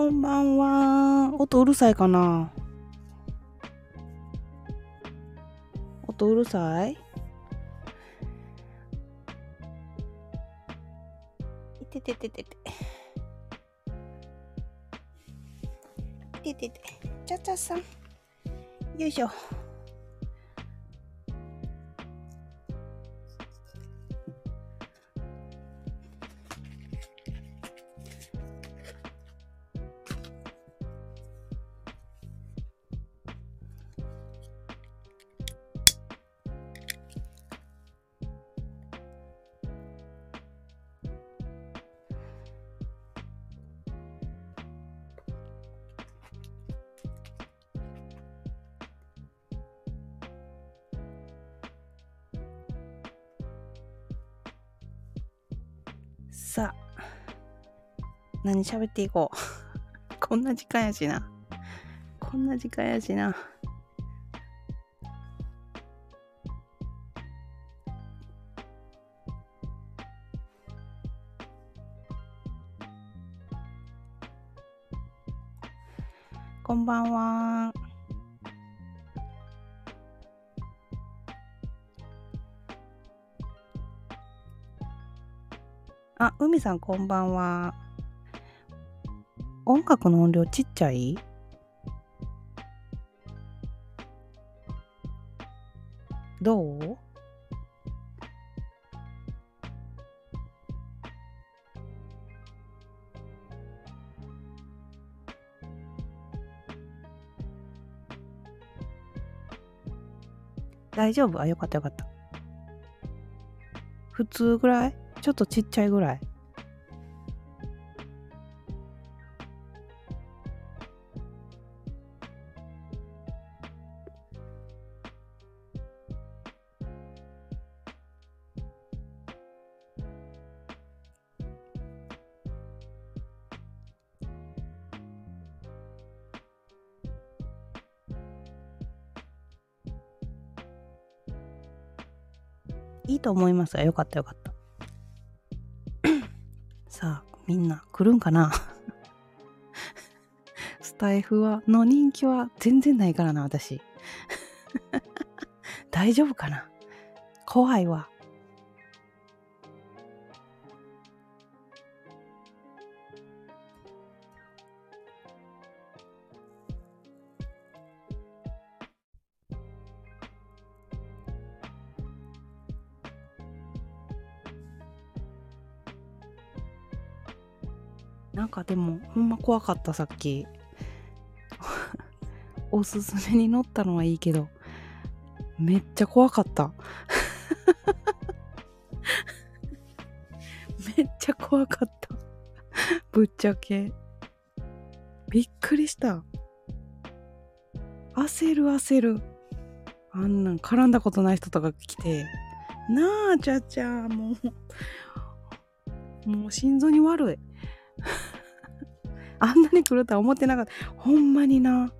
こんばんは。音うるさいかな？音うるさい？いててててて。いててて。ちゃちゃさん。よいしょ。何喋っていこう。こんな時間やしな。こんな時間やしな。こんばんは。あ、海さんこんばんは。音楽の音量ちっちゃい？どう？大丈夫？あ、よかったよかった。普通ぐらい？ちょっとちっちゃいぐらい。いと思いますがよかったよかった。さあ、みんな来るんかな？スタイフは、の人気は全然ないからな、私。大丈夫かな？怖いわ。怖かった、さっき。おすすめに乗ったのはいいけど、めっちゃ怖かった。めっちゃ怖かった。ぶっちゃけ。びっくりした。焦る焦る。あんなん絡んだことない人とか来て、なあ、ちゃちゃ、もう、もう心臓に悪い。あんなに来るとは思ってなかった。ほんまにな。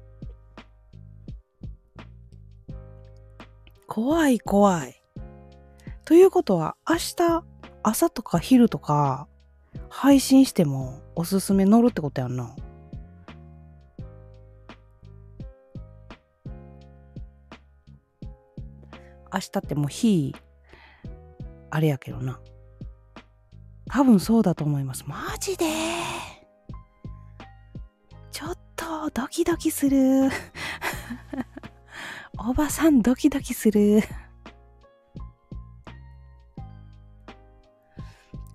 怖い怖い。ということは、明日、朝とか昼とか、配信してもおすすめ乗るってことやんな。明日ってもう日、あれやけどな。多分そうだと思います。マジでドキドキする。おばさんドキドキする。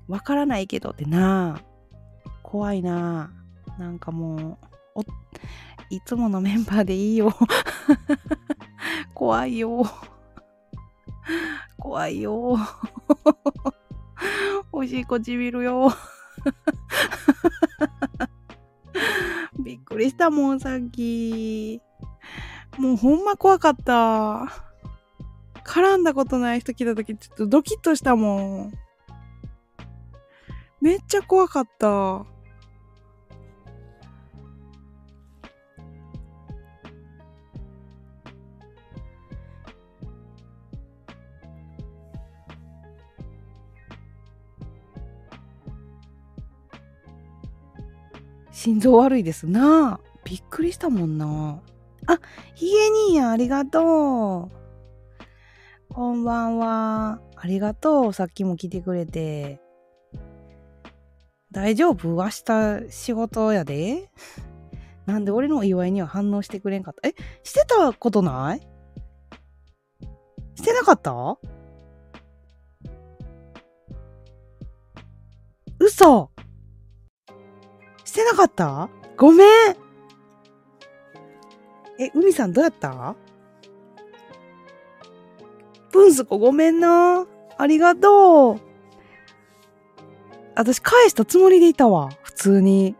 わからないけどってな怖いななんかもう、いつものメンバーでいいよ。怖いよ。怖いよ。おしいこちびるよ。くりしたもん、さっき。もうほんま怖かった。絡んだことない人来た時ちょっとドキッとしたもん。めっちゃ怖かった。心臓悪いですな。びっくりしたもんな。あ、ヒゲ兄や、ありがとう。こんばんは。ありがとう。さっきも来てくれて。大丈夫？明日仕事やで。なんで俺のお祝いには反応してくれんかった？えしてたことない？してなかった？嘘してなかった？ごめんえ、海さんどうやった？プンスコごめんな。ありがとう。私返したつもりでいたわ。普通に。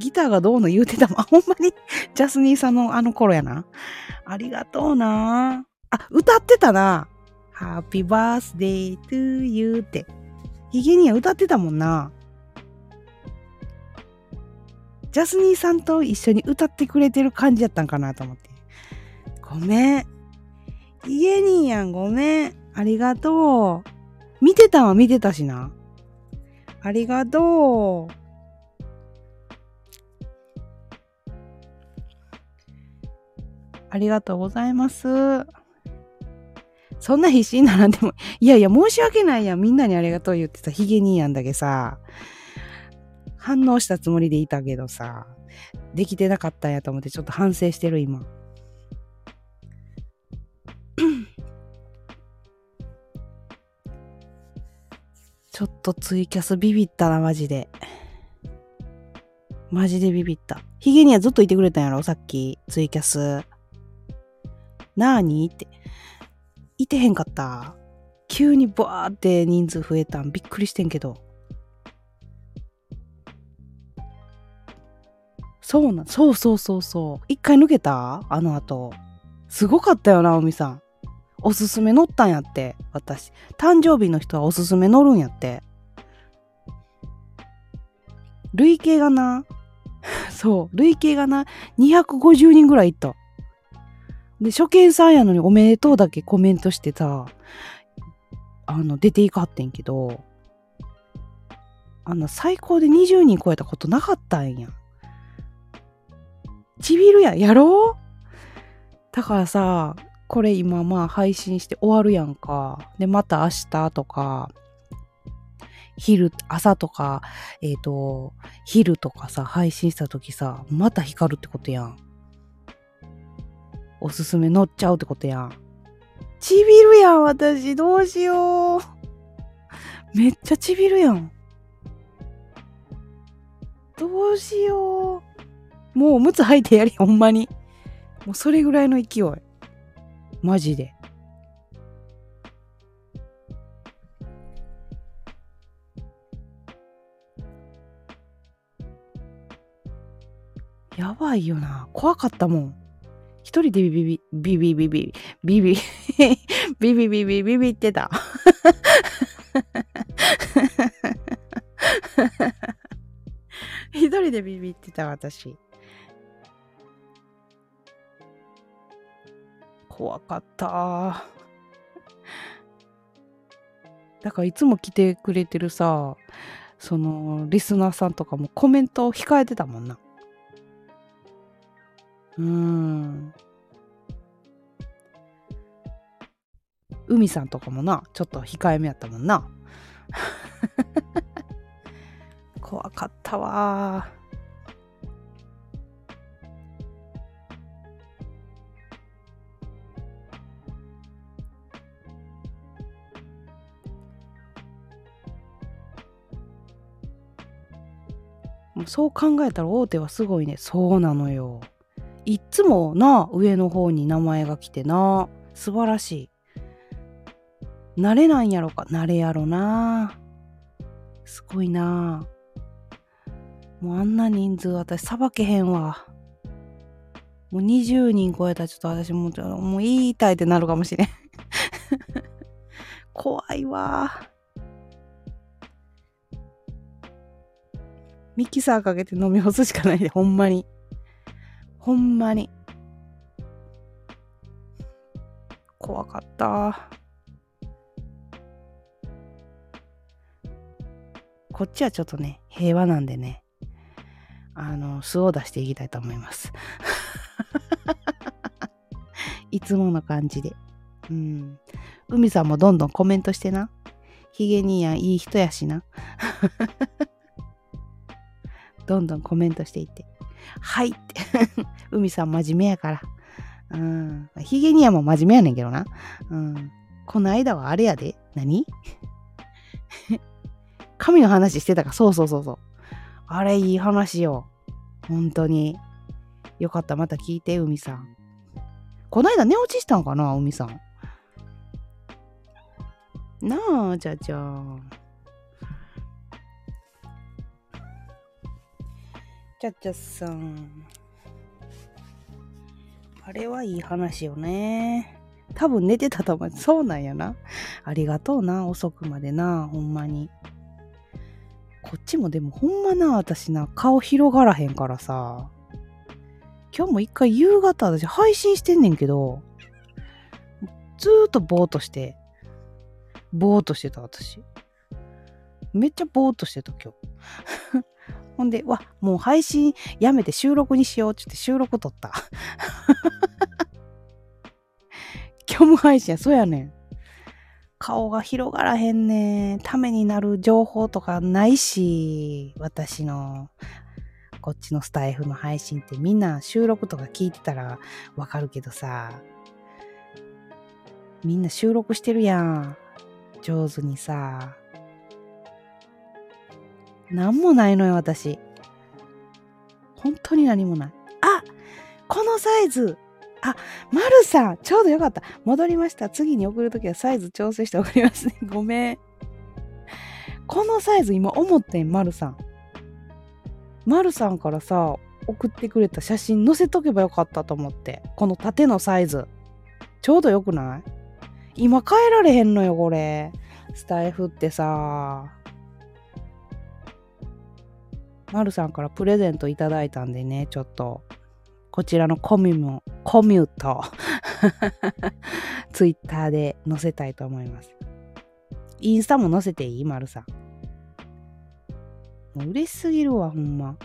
ギターがどうの言うてたもん。あ、ほんまにジャスニーさんのあの頃やな。ありがとうな。あ、歌ってたな。Happy birthday to you って。ヒゲには歌ってたもんな。ジャスニーさんと一緒に歌ってくれてる感じやったんかなと思って。ごめん。ヒゲにやん、ごめん。ありがとう。見てたは見てたしな。ありがとう。ありがとうございます。そんな必死にならんでも、いやいや、申し訳ないやん。みんなにありがとう言ってたヒゲ兄やんだけさ、反応したつもりでいたけどさ、できてなかったんやと思ってちょっと反省してる今。ちょっとツイキャスビビったな、マジで。マジでビビった。ヒゲにはずっといてくれたんやろさっき、ツイキャス。なーに？って。いてへんかった。急にバーって人数増えたんびっくりしてんけど。そうな、そうそうそうそう。一回抜けた？あの後。すごかったよな、おみさん。おすすめ乗ったんやって、私。誕生日の人はおすすめ乗るんやって。累計がな、そう、累計がな、250人ぐらいいった。で、初見さんやのにおめでとうだけコメントしてさ、あの、出ていかってんけど、あの、最高で20人超えたことなかったんや。ちびるやん、やろう？だからさ、これ今まあ配信して終わるやんか。で、また明日とか、昼、朝とか、えっ、ー、と、昼とかさ、配信した時さ、また光るってことやん。おすすめ乗っちゃうってことやん。ちびるやん、私。どうしよう。めっちゃちびるやん。どうしよう。もうおむつ履いてやり、ほんまに。もうそれぐらいの勢い。マジで。やばいよな。怖かったもん。一人でビビビ、ビビビビ、ビビ、ビビビビビビってた。一人でビビってた私。怖かった。だからいつも来てくれてるさ、そのリスナーさんとかもコメントを控えてたもんな。うん。海さんとかもな、ちょっと控えめやったもんな。怖かったわそう考えたら大手はすごいね。そうなのよ。いっつもな、上の方に名前が来てな、素晴らしい。慣れなんやろか、慣れやろな。すごいな。もうあんな人数私さばけへんわ。もう20人超えたらちょっと私もうもう言いたいってなるかもしれん。怖いわ。ミキサーかけて飲み干すしかないで、ほんまに。ほんまに。怖かった。こっちはちょっとね、平和なんでね。あの、素を出していきたいと思います。いつもの感じで。うん。海さんもどんどんコメントしてな。ヒゲ兄やんいい人やしな。どんどんコメントしていって。はいって。海さん真面目やから。うん。ヒゲ兄やんも真面目やねんけどな。うん。この間はあれやで。何？神の話してたか。そうそうそうそう。あれいい話よ。本当に。よかった。また聞いて、海さん。こないだ寝落ちしたんかな、海さん。なあ、じゃじゃちゃちゃさん。あれはいい話よね。多分寝てたと思う。そうなんやな。ありがとうな、遅くまでな、ほんまに。こっちもでもほんまな、私な、顔広がらへんからさ。今日も一回夕方私配信してんねんけど、ずーっとぼーっとして、ぼーっとしてた私。めっちゃぼーっとしてた今日。ほんで、わ、もう配信やめて収録にしようって言って収録撮った。今日も配信や、そうやねん。顔が広がらへんねためになる情報とかないし、私の。こっちのスタイフの配信ってみんな収録とか聞いてたらわかるけどさ、みんな収録してるやん。上手にさ。なんもないのよ、私。本当に何もない。あこのサイズあ、まるさんちょうどよかった。戻りました。次に送るときはサイズ調整して送りますね。ごめん。このサイズ今思ってん、まるさん。まるさんからさ、送ってくれた写真載せとけばよかったと思って。この縦のサイズ。ちょうどよくない？今変えられへんのよ、これ。スタイフってさ。まるさんからプレゼントいただいたんでね、ちょっと。こちらのコミュも、コミュと ツイッターで載せたいと思います。インスタも載せていい？まるさん。もう嬉しすぎるわ、ほんま。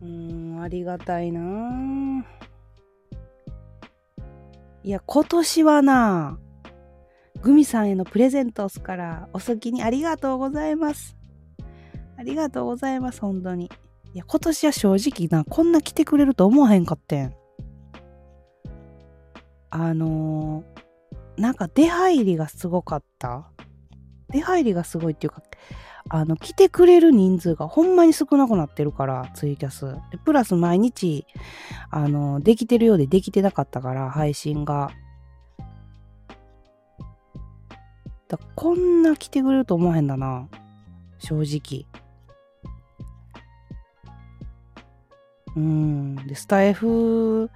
うーん、ありがたいなぁいや、今年はなぁ、グミさんへのプレゼントをすから、お好きにありがとうございます。ありがとうございます、本当に。いや、今年は正直な、こんな来てくれると思わへんかってん。あのー、なんか出入りがすごかった。出入りがすごいっていうか、あの、来てくれる人数がほんまに少なくなってるから、ツイキャス。でプラス毎日、あの、できてるようでできてなかったから、配信が。だこんな来てくれると思わへんだな。正直。うん。で、スタイフ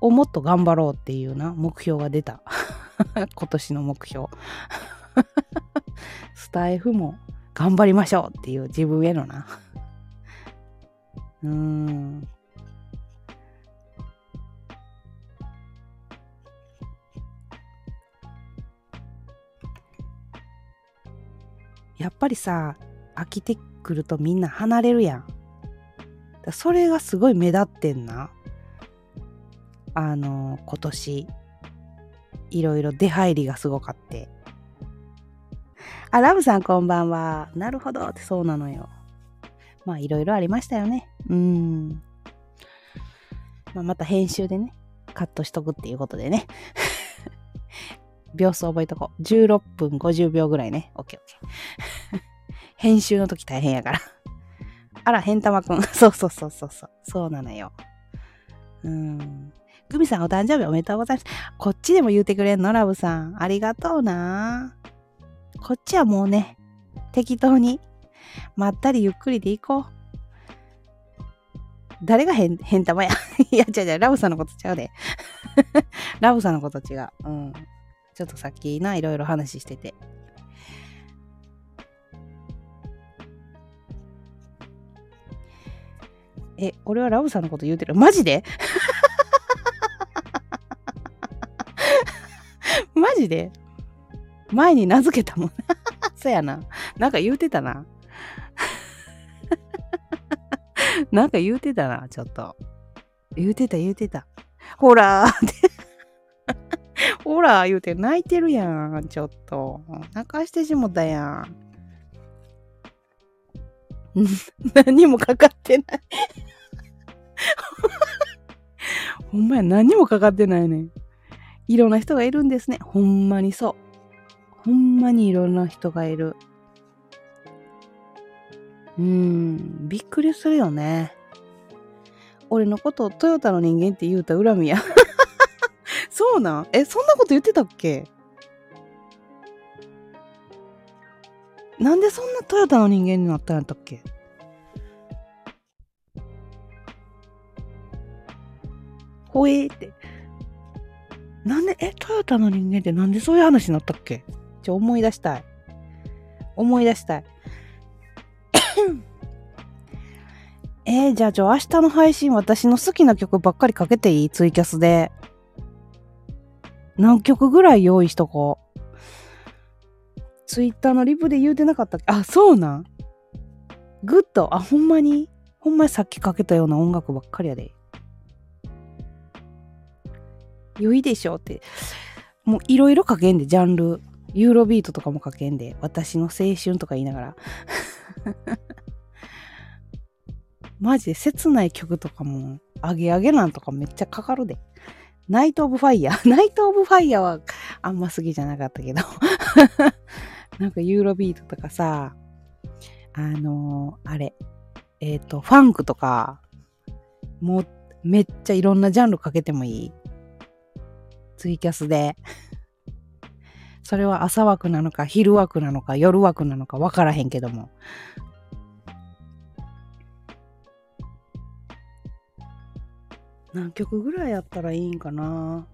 をもっと頑張ろうっていうな、目標が出た。今年の目標。スタイフも頑張りましょうっていう自分へのな。うん。やっぱりさ、飽きてくるとみんな離れるやん。それがすごい目立ってんな。あの、今年、いろいろ出入りがすごかって。あ、ラブさんこんばんは。なるほどってそうなのよ。まあいろいろありましたよね。うん。まあまた編集でね、カットしとくっていうことでね。秒数覚えとこう。16分50秒ぐらいね。オッケーオッケー。編集の時大変やから。あら、へんたまくん。そうそうそうそうそう。そうなのよ。うん。グミさんお誕生日おめでとうございます。こっちでも言うてくれんの？ラブさん。ありがとうな。こっちはもうね、適当に、まったりゆっくりでいこう。誰がへん、へんたまや？いや、違う違う、ラブさんのことちゃうで。ラブさんのこと違う。うん。ちょっとさっきな、いろいろ話してて。え、俺はラブさんのこと言うてる。マジで？マジで？前に名付けたもん。そやな。なんか言うてたな。なんか言うてたな、ちょっと。言うてた言うてた。ほらーってほら言うて泣いてるやん、ちょっと。泣かしてしもたやん。何もかかってない ほんまや、何もかかってないねん。いろんな人がいるんですね。ほんまにそう。ほんまにいろんな人がいる。うーん、びっくりするよね。俺のことをトヨタの人間って言うた恨みや。そうなん？え、そんなこと言ってたっけ？なんでそんなトヨタの人間になったんやったっけ？ほえーって。なんで、え、トヨタの人間ってなんでそういう話になったっけ？ちょ、思い出したい。思い出したい。えー、じゃあ、ちょ、明日の配信私の好きな曲ばっかりかけていい？ツイキャスで。何曲ぐらい用意しとこう？ツイッターのリプで言うてなかったっけ？あ、そうなん good。あ、ほんまに？ほんまにさっきかけたような音楽ばっかりやで。良いでしょって。もういろいろかけんで、ジャンル。ユーロビートとかもかけんで。私の青春とか言いながら。マジで切ない曲とかも、アゲアゲなんとかめっちゃかかるで。 Night of Fire。Night of Fire はあんま好きじゃなかったけど。なんかユーロビートとかさ、あのー、あれ、えっ、ー、と、ファンクとか、もうめっちゃいろんなジャンルかけてもいいツイキャスで。それは朝枠なのか、昼枠なのか、夜枠なのかわからへんけども。何曲ぐらいやったらいいんかな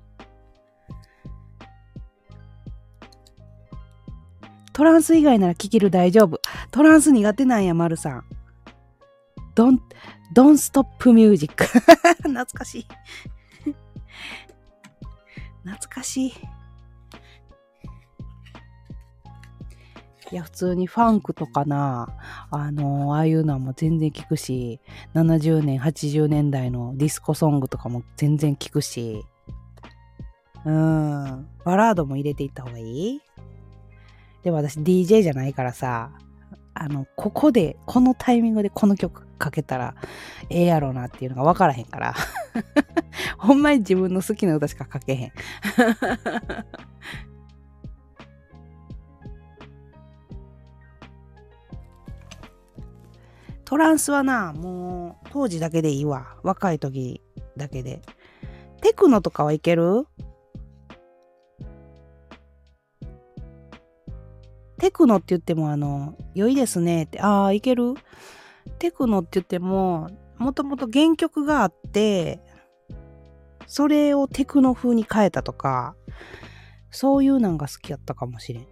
トランス以外なら聴ける大丈夫。トランス苦手なんや、まるさん。ドン、ドンストップミュージック懐かしい。懐かしい。いや、普通にファンクとかな、あのああいうのはもう全然聞くし、70年、80年代のディスコソングとかも全然聞くし、うん、バラードも入れていった方がいい？でも私 DJ じゃないからさ、あの、ここで、このタイミングでこの曲かけたらええやろうなっていうのが分からへんから。ほんまに自分の好きな歌しか書けへん。トランスはな、もう当時だけでいいわ。若い時だけで。テクノとかはいける？テクノって言ってもあの、良いですねって、ああ、いける？テクノって言っても、もともと原曲があって、それをテクノ風に変えたとか、そういうなんが好きやったかもしれん。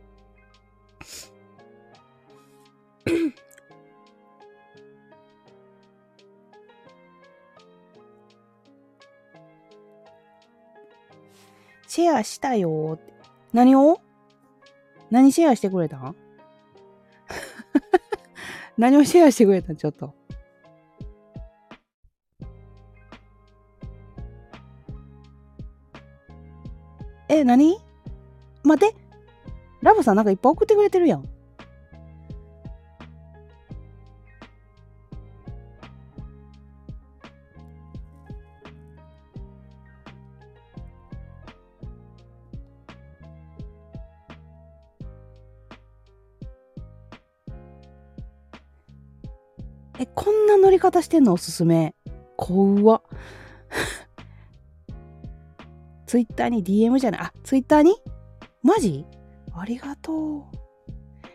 シェアしたよ何を？何シェアしてくれた？ん 何をシェアしてくれた？んちょっと。え、何？待って。ラブさんなんかいっぱい送ってくれてるやん。り方してんの？おすすめ。怖っ。ツイッターに DM じゃない。あ、ツイッターに？マジ？ありがとう。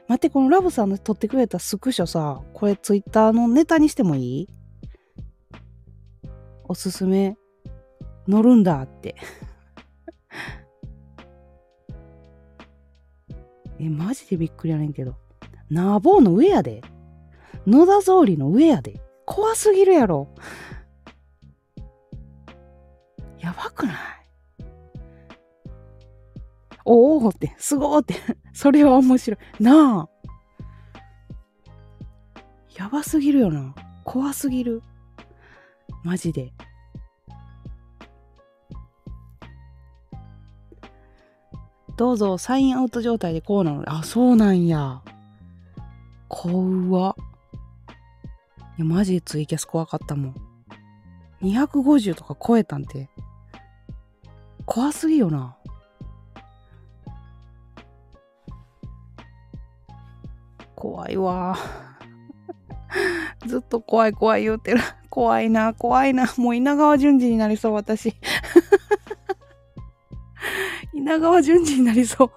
待って、このラブさんの撮ってくれたスクショさ、これツイッターのネタにしてもいい？おすすめ。乗るんだって。え、マジでびっくりやねんけど。ナーボーの上やで。野田総理の上やで。怖すぎるやろ。やばくない？おおって、すごーって、それは面白い。なあ。やばすぎるよな。怖すぎる。マジで。どうぞ、サインアウト状態でこうなの。あ、そうなんや。怖っ。や、マジツイキャス怖かったもん。250とか超えたんて。怖すぎよな。怖いわ。ずっと怖い怖い言うてる。怖いな、怖いな。もう稲川淳二になりそう、私。稲川淳二になりそう。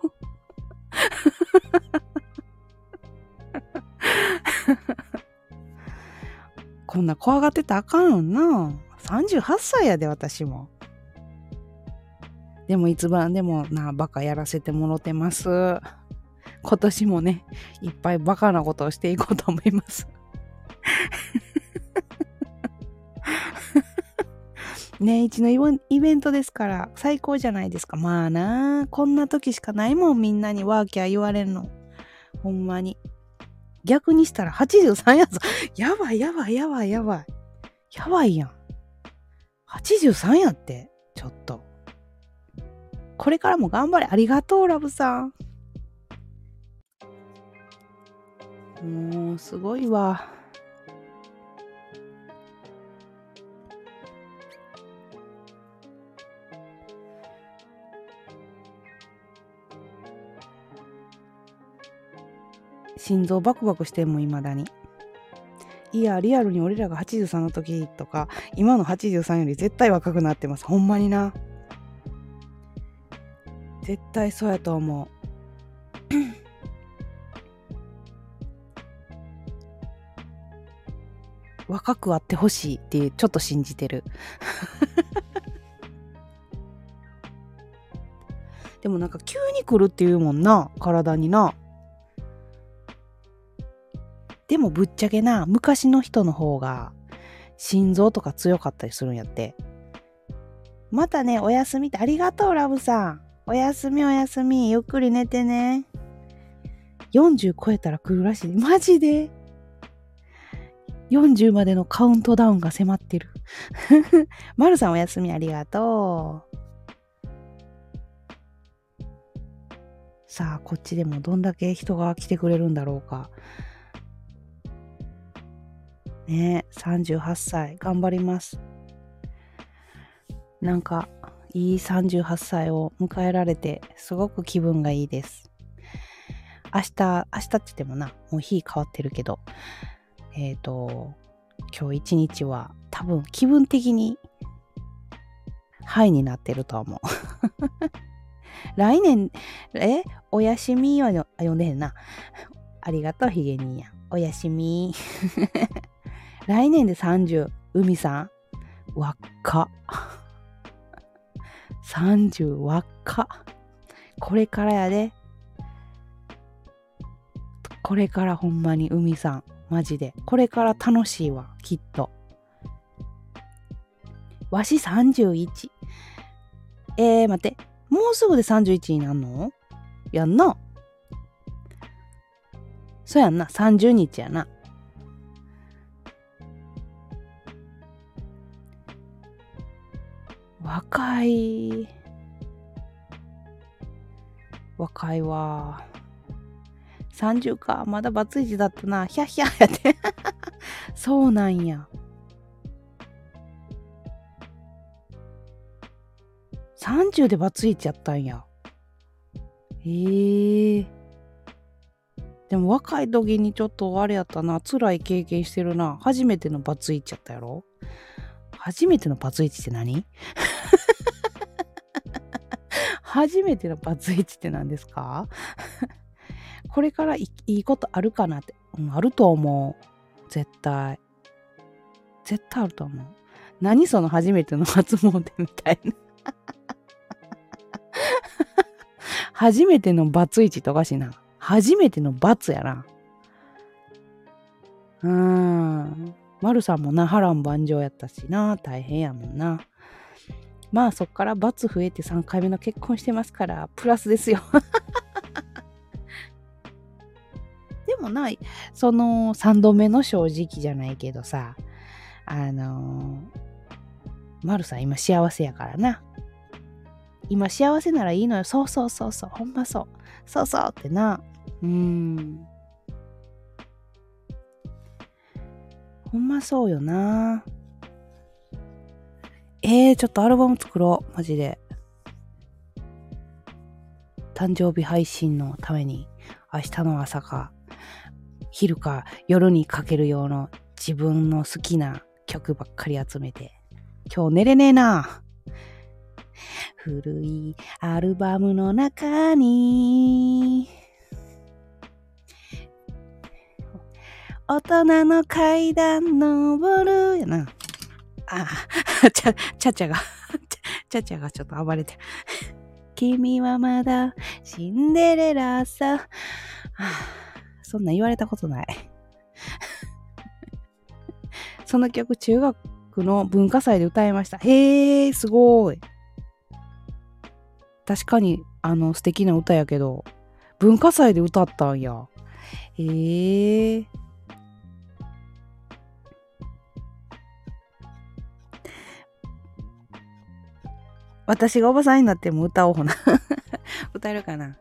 こんな怖がってたらあかんよな。38歳やで、私も。でもいつばでもな、バカやらせてもろてます。今年もね、いっぱいバカなことをしていこうと思います。年一のイベントですから最高じゃないですか。まあなこんな時しかないもんみんなにワーキャー言われるの。ほんまに。逆にしたら83やぞ。やばいやばいやばいやばい。やばいやん。83やって。ちょっと。これからも頑張れ。ありがとう、ラブさん。もう、すごいわ。心臓バクバクしてんもん、未だに。いや、リアルに俺らが83の時とか、今の83より絶対若くなってます。ほんまにな。絶対そうやと思う。若くあってほしいっていうちょっと信じてる でもなんか急に来るっていうもんな体になでもぶっちゃけな昔の人の方が心臓とか強かったりするんやってまたねおやすみってありがとうラブさんおやすみおやすみゆっくり寝てね40超えたら来るらしいマジで？40までのカウントダウンが迫ってる。まるさんおやすみありがとう。さあ、こっちでもどんだけ人が来てくれるんだろうか。ね、38歳、頑張ります。なんか、いい38歳を迎えられて、すごく気分がいいです。明日、明日って言ってもな、もう日変わってるけど、えっ、ー、と、今日一日は多分気分的にハイになってると思う。来年、え？おやしみは読んでへんな。ありがとう、ヒゲ兄やん。おやしみ。来年で30、海さん。若っか。30、若っか。これからやで。これからほんまに海さん。マジで。これから楽しいわ、きっと。わし31。えー、待って。もうすぐで31になんの？やんな。そやんな。30日やな。若い。若いわ。30か。まだバツイチだったな。ヒャヒャやって そうなんや。30でバツイチやったんや。ええー。でも若い時にちょっとあれやったな。辛い経験してるな。初めてのバツイチやったやろ初めてのバツイチって何？初めてのバツイチって何ですか？これからいいことあるかなって、うん、あると思う。絶対。絶対あると思う。何その初めての初詣みたいな。初めてのバツイチとかしな。初めてのバツやな。うーん。マルさんもな、波乱万丈やったしな。大変やもんな。まあそっから罰増えて3回目の結婚してますからプラスですよ。でもない。その3度目の正直じゃないけどさあのー、マルさん今幸せやからな。今幸せならいいのよ。そうそうそうそう。ほんまそう。そうそうってな。うん。ほんまそうよな。えー、ちょっとアルバム作ろう。マジで。誕生日配信のために。明日の朝か昼か夜にかけるような自分の好きな曲ばっかり集めて。今日寝れねえな。古いアルバムの中に。大人の階段登るやな。あ、ちゃ、ちゃちゃが ちゃちゃがちょっと暴れてる 君はまだシンデレラさ。そんな言われたことない その曲中学の文化祭で歌いました。へえ、すごい。確かに、あの、素敵な歌やけど、文化祭で歌ったんや。へえ。私がおばさんになっても歌おうほな。歌えるかな？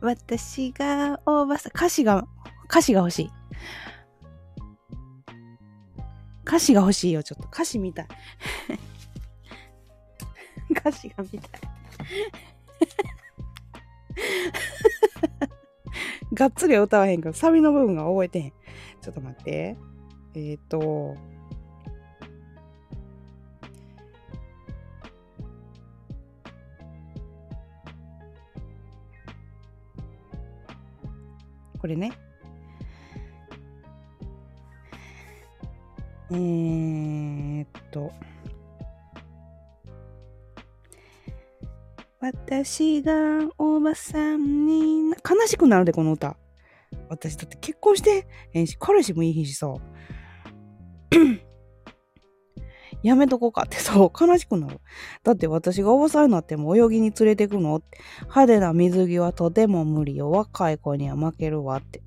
私がおばさん、歌詞が、歌詞が欲しい。歌詞が欲しいよ、ちょっと。歌詞見たい。歌詞が見たい。がっつりは歌わへんけど、サビの部分が覚えてへん。ちょっと待って。えっ、ー、と、これね。えー、っと。私がおばさんに悲しくなるで、この歌。私だって結婚してへんし、彼氏もいいしさ。やめとこうかってそう、悲しくなる。だって私がおばさんになっても泳ぎに連れてくの？派手な水着はとても無理よ。若い子には負けるわって。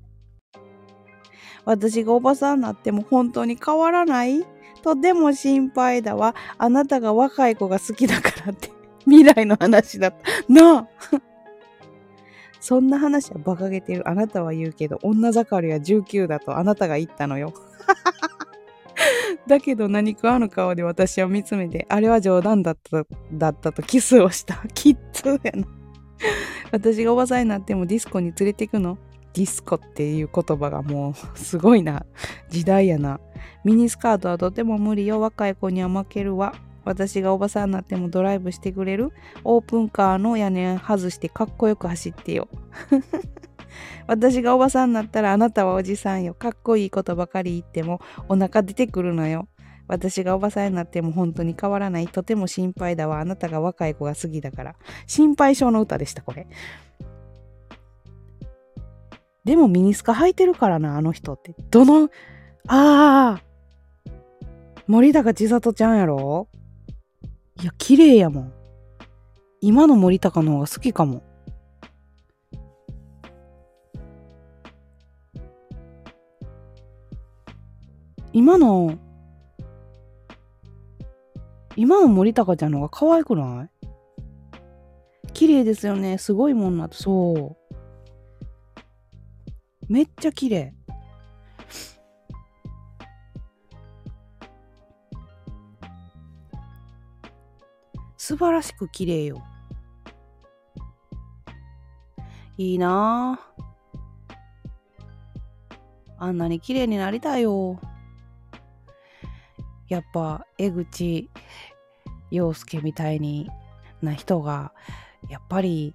私がおばさんになっても本当に変わらない？とても心配だわ。あなたが若い子が好きだからって。未来の話だった。なあそんな話は馬鹿げてる。あなたは言うけど、女盛りは19だとあなたが言ったのよ。だけど何かあの顔で私を見つめて、あれは冗談だっただったとキスをした。キッズやな。私がおばさんになってもディスコに連れて行くの？ディスコっていう言葉がもうすごいな。時代やな。ミニスカートはとても無理よ。若い子には負けるわ。私がおばさんになってもドライブしてくれる？オープンカーの屋根外してかっこよく走ってよ。私がおばさんになったらあなたはおじさんよ。かっこいいことばかり言ってもお腹出てくるのよ。私がおばさんになっても本当に変わらない。とても心配だわ。あなたが若い子が好きだから。心配性の歌でした、これ。でもミニスカ履いてるからな、あの人って。どの、ああ森高千里ちゃんやろ？いや、綺麗やもん。今の森高の方が好きかも。今の、今の森高ちゃんの方が可愛くない？綺麗ですよね。すごいもんなと。そう。めっちゃ綺麗。素晴らしく綺麗よ。いいなあ。あんなに綺麗になりたいよ。やっぱ江口洋介みたいにな人がやっぱり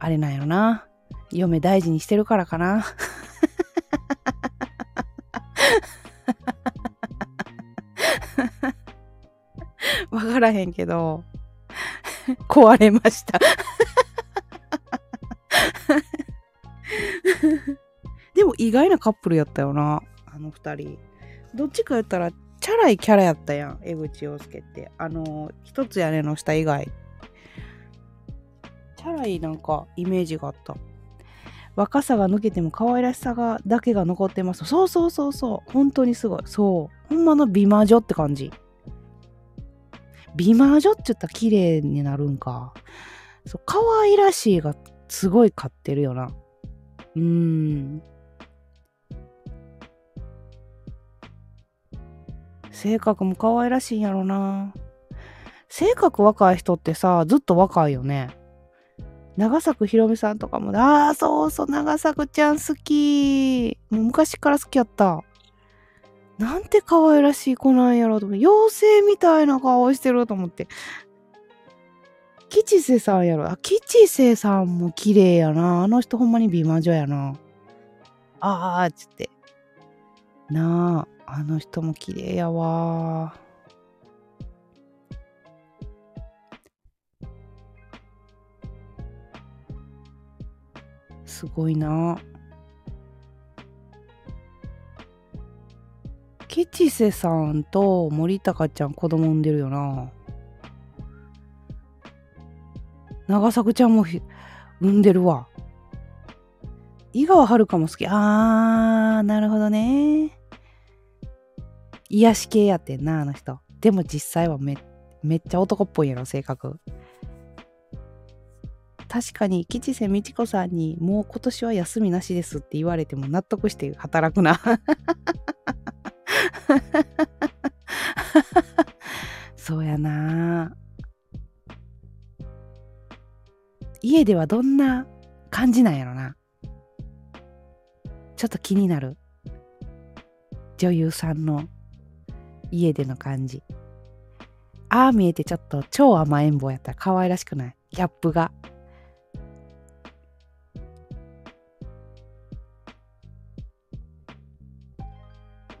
あれなんやろな。嫁大事にしてるからかな。わからへんけど壊れました。でも意外なカップルやったよなあの二人。どっちかやったらチャラいキャラやったやん江口洋介って。あの一つ屋根の下以外。チャラいなんかイメージがあった。若さが抜けても可愛らしさがだけが残ってます。そうそうそうそう。本当にすごい。そう。ほんまの美魔女って感じ。美魔女って言ったら綺麗になるんか。そう可愛らしいがすごい買ってるよな。うーん。性格も可愛らしいんやろな。性格若い人ってさずっと若いよね。長作ひろみさんとかもああそうそう長作ちゃん好き。もう昔から好きやった。なんて可愛らしい子なんやろと思って。妖精みたいな顔してると思って。吉瀬さんやろ。あ吉瀬さんも綺麗やな。あの人ほんまに美魔女やな。ああっつって。なあ。あの人も綺麗やわ。すごいな。吉瀬さんと森高ちゃん子供産んでるよな。長作ちゃんも産んでるわ。井川遥も好き。あーなるほどね。癒し系やってんなあの人。でも実際はめめっちゃ男っぽいやろ性格。確かに吉瀬美智子さんにもう今年は休みなしですって言われても納得して働くな。そうやな。家ではどんな感じなんやろな。ちょっと気になる。女優さんの家での感じ。ああ見えてちょっと超甘えん坊やった。ら可愛らしくない。ギャップが。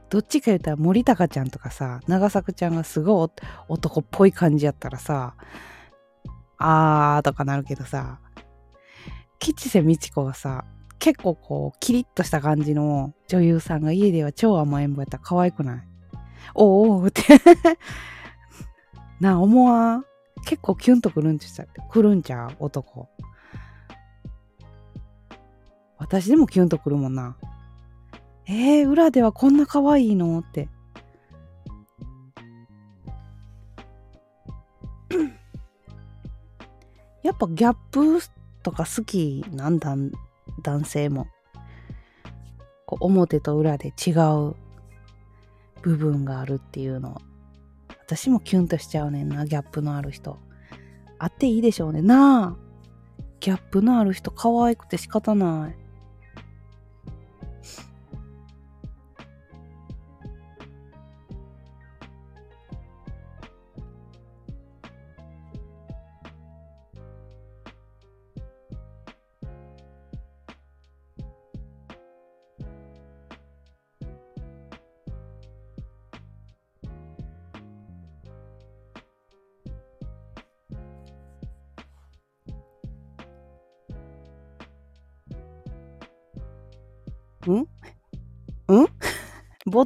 どっちか言ったら森高ちゃんとかさ長作ちゃんがすごい男っぽい感じやったらさあーとかなるけどさ吉瀬美智子がさ結構こうキリッとした感じの女優さんが家では超甘えん坊やったら可愛くない？おうおうって。なあ思わん？結構キュンとくるんちゃくるんちゃう？男。私でもキュンとくるもんな。えー、裏ではこんな可愛いの？って。やっぱギャップとか好きなんだ男性も。こう表と裏で違う。部分があるっていうの私もキュンとしちゃうねんなギャップのある人。あっていいでしょうね。なあギャップのある人可愛くて仕方ない。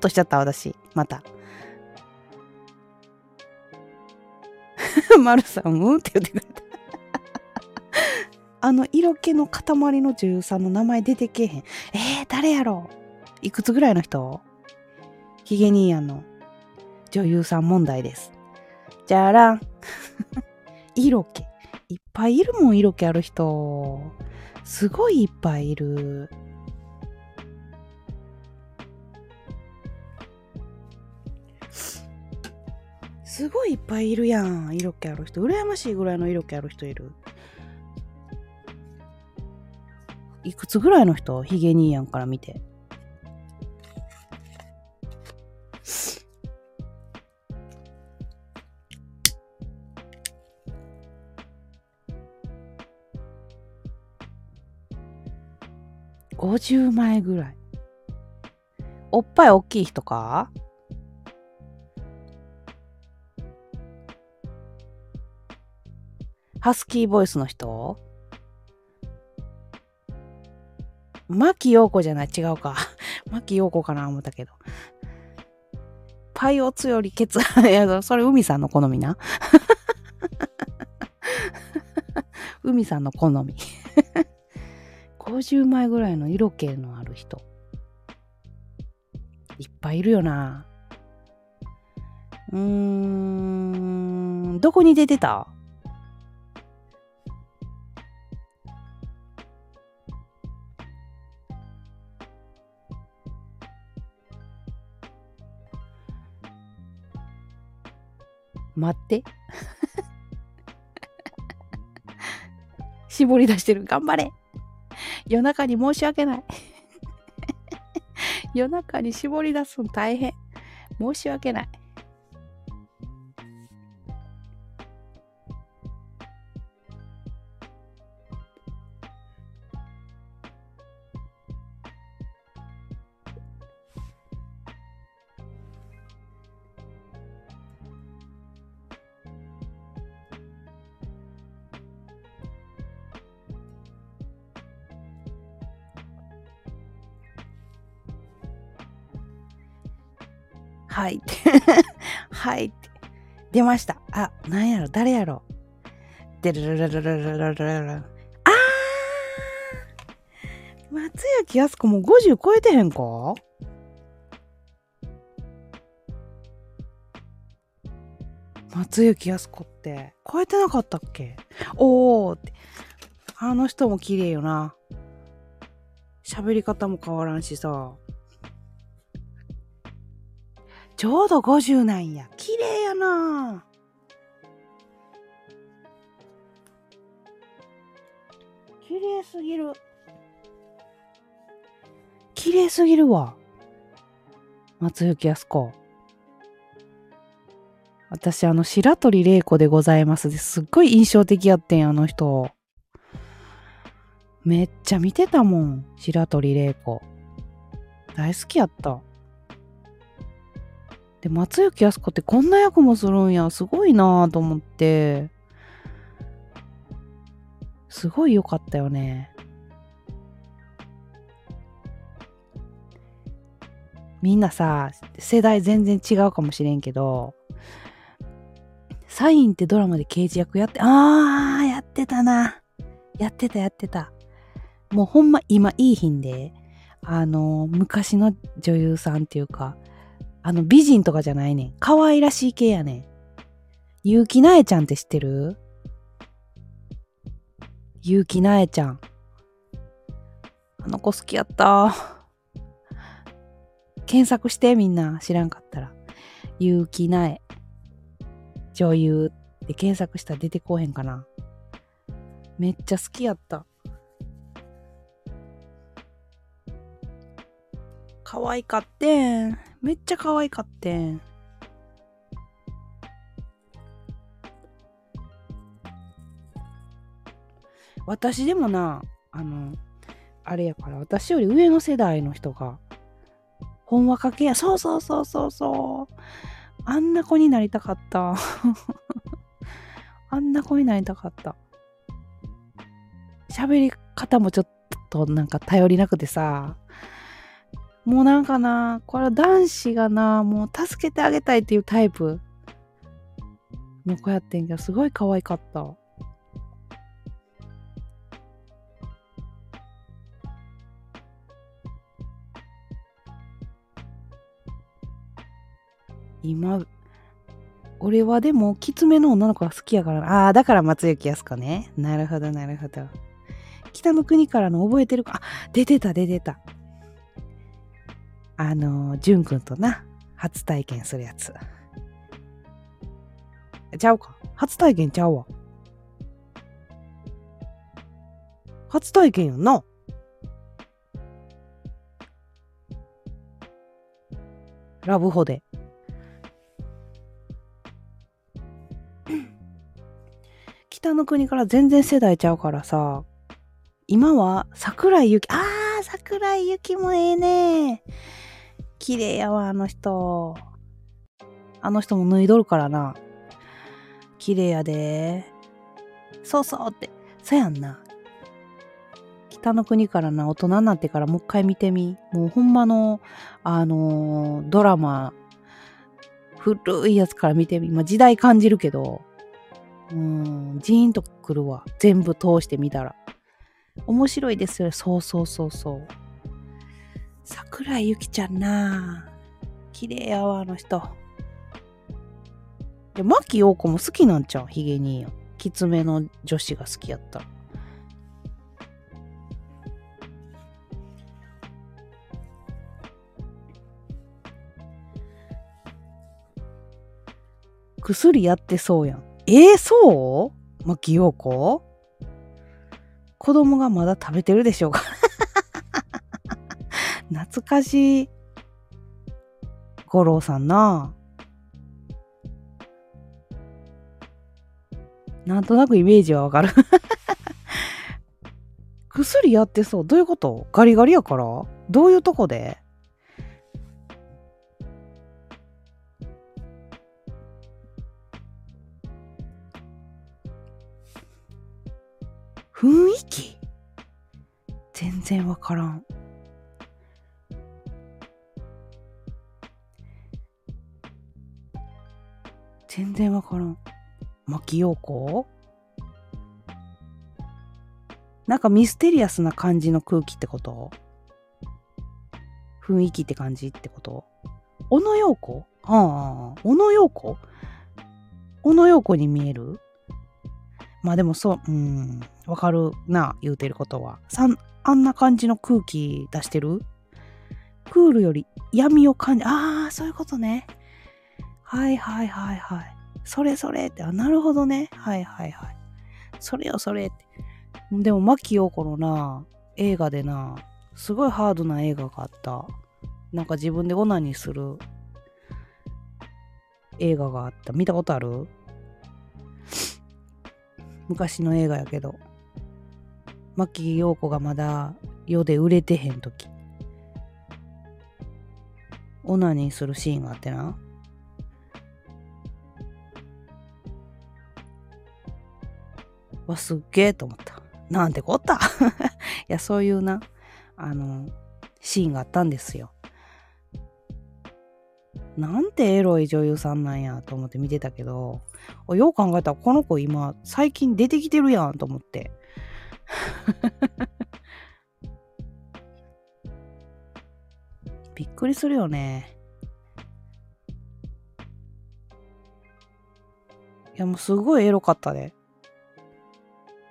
としちゃった私。また。まるさんうん？って言ってくれた。あの色気の塊の女優さんの名前出てけえへん。えー、誰やろいくつぐらいの人？ヒゲニーヤの女優さん問題です。じゃらん。色気。いっぱいいるもん色気ある人。すごいいっぱいいる。すごいいっぱいいるやん色気ある人。羨ましいぐらいの色気ある人いる。いくつぐらいの人？ヒゲ兄やんから見て。50枚ぐらい。おっぱい大きい人か？ハスキーボイスの人？牧陽子じゃない？違うか牧陽子かな思ったけどぱいおつよりケツ、いや、それ海さんの好みな。海さんの好み。50枚ぐらいの色気のある人。いっぱいいるよな。うーん、どこに出てた？待って。絞り出してる。頑張れ。夜中に申し訳ない。夜中に絞り出すの大変。申し訳ない。はい。出ました。あ、なんやろ、誰やろ？でるるるるるるるる。あー松焼靖子も50超えてへんか？松雪靖子って超えてなかったっけ？おーって。あの人も綺麗よな。喋り方も変わらんしさ。ちょうど50なんや。綺麗やな綺麗すぎる。綺麗すぎるわ。松雪康子。私、あの、白鳥玲子でございますですっごい印象的やってん、あの人。めっちゃ見てたもん、白鳥玲子。大好きやった。で、松雪靖子ってこんな役もするんや、すごいなと思って、すごい良かったよね。みんなさ、世代全然違うかもしれんけど、サインってドラマで刑事役やって、あー、やってたな。やってた、やってた。もうほんま今いい品で、あの、昔の女優さんっていうか、あの、美人とかじゃないねん。可愛らしい系やねん。結城なえちゃんって知ってる？結城なえちゃん。あの子好きやった。検索してみんな知らんかったら。結城なえ。女優って検索したら出てこへんかな。めっちゃ好きやった。可愛かってん。めっちゃ可愛かってん。私でもな、あの、あれやから、私より上の世代の人が、ほんわか系や、そうそうそうそうそう。あんな子になりたかった。あんな子になりたかった。喋り方もちょっとなんか頼りなくてさ、もうなんかな、これ男子がな、もう助けてあげたいっていうタイプの子やってんけど、すごい可愛かった。今、俺はでも、きつめの女の子が好きやから、ああ、だから松雪靖子ね。なるほど、なるほど。北の国からの覚えてるか。あ、出てた、出てた。あの、じゅんくんとな、初体験するやつ。ちゃうか？初体験ちゃうわ。初体験やんな。ラブホで。北の国から全然世代ちゃうからさ、今は桜井ゆき、あー、桜井ゆきもええね綺麗やわ、あの人。あの人も脱いどるからな。綺麗やで。そうそうって。そやんな。北の国からな、大人になってからもう一回見てみ。もうほんまの、あのー、ドラマ古いやつから見てみ、まあ、時代感じるけど、うん、ジーンとくるわ。全部通してみたら。面白いですよ。そうそうそうそう。桜井ゆきちゃんな綺麗やわ、あの人。で、牧陽子も好きなんちゃう？ヒゲに。きつめの女子が好きやったら。薬やってそうやん。えー、そう？牧陽子？子供がまだ食べてるでしょうか？懐かしい。五郎さんな。なんとなくイメージはわかる 薬やってそう。どういうこと？ガリガリやから？どういうとこで？雰囲気？全然わからん。全然わからん。牧陽子？なんかミステリアスな感じの空気ってこと？雰囲気って感じってこと？小野陽子？はあ、小野陽子？小野陽子に見える？まあでもそう、うん、わかるな、言うてることは。さん、あんな感じの空気出してる？クールより闇を感じ、ああ、そういうことね。はいはいはいはい。それそれって、あ、なるほどね。はいはいはい。それよそれって。でも、牧陽子のな、映画でな、すごいハードな映画があった。なんか自分でオナニーする映画があった。見たことある？昔の映画やけど牧陽子がまだ世で売れてへん時オナニーするシーンがあってなわすっげえと思ったなんてこった？いやそういうなあのシーンがあったんですよなんてエロい女優さんなんやと思って見てたけど、よう考えたらこの子今最近出てきてるやんと思って。びっくりするよね。いやもうすごいエロかったで。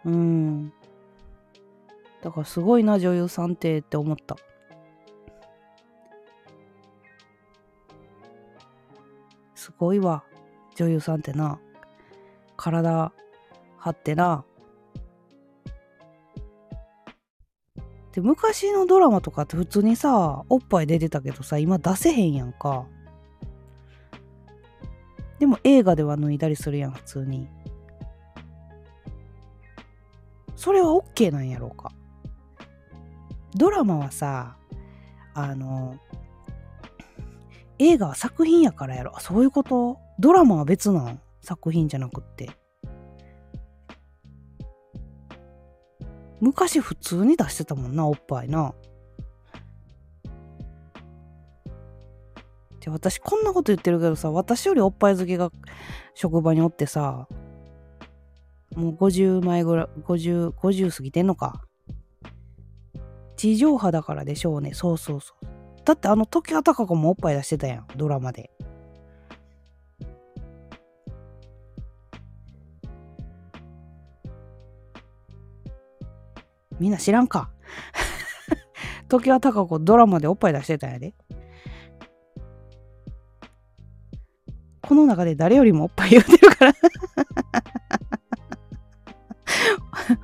うん。だからすごいな女優さんってって思った。すごいわ女優さんってな体張ってなで昔のドラマとかって普通にさおっぱい出てたけどさ今出せへんやんかでも映画では脱いだりするやん普通にそれは OK なんやろうかドラマはさあの映画は作品やからやろ。そういうこと？ドラマは別なん？作品じゃなくって。昔普通に出してたもんな、おっぱいな。で私こんなこと言ってるけどさ、私よりおっぱい好きが職場におってさ、もう50前ぐらい、50、50過ぎてんのか。地上波だからでしょうね。そうそうそう。だってあの時は高子もおっぱい出してたやんドラマでみんな知らんか 時は高子ドラマでおっぱい出してたんやでこの中で誰よりもおっぱい言うてるから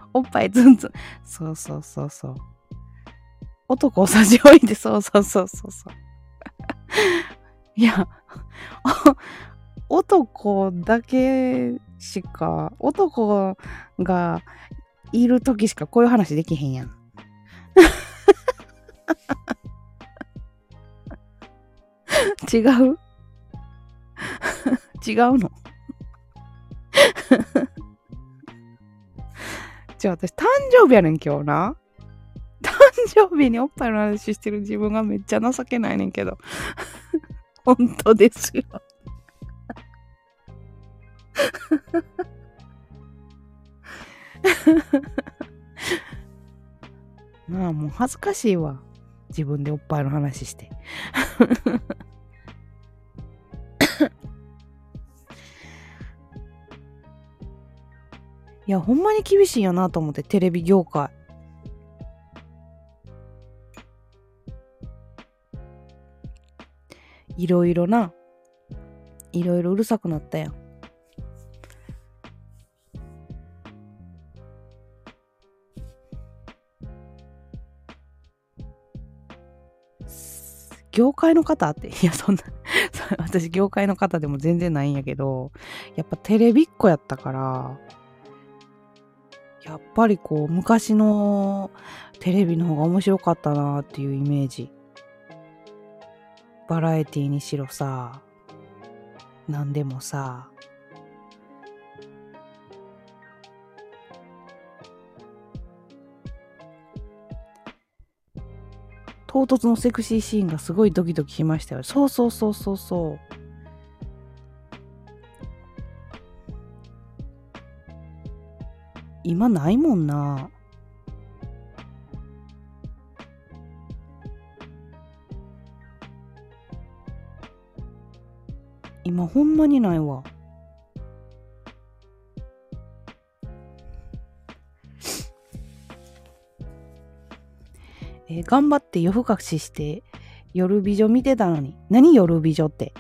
おっぱいズンズンそうそうそうそう男を差し置いて、そうそうそうそうそう。いや、男だけしか、男がいる時しかこういう話できへんやん。違う？違うの？じゃあ私誕生日やねん今日な。誕生日におっぱいの話してる自分がめっちゃ情けないねんけど。本当ですよ。まあもう恥ずかしいわ。自分でおっぱいの話して。いや、ほんまに厳しいよなと思って、テレビ業界。いろいろな、いろいろうるさくなったやん。業界の方って、いや、そんな私業界の方でも全然ないんやけど、やっぱテレビっ子やったから、やっぱりこう、昔のテレビの方が面白かったなっていうイメージ。バラエティにしろさ、何でもさ、唐突のセクシーシーンがすごいドキドキしましたよ。そうそうそうそうそう。今ないもんな。今ほんまにないわ。えー、頑張って夜更かしして夜美女見てたのに。何夜美女って？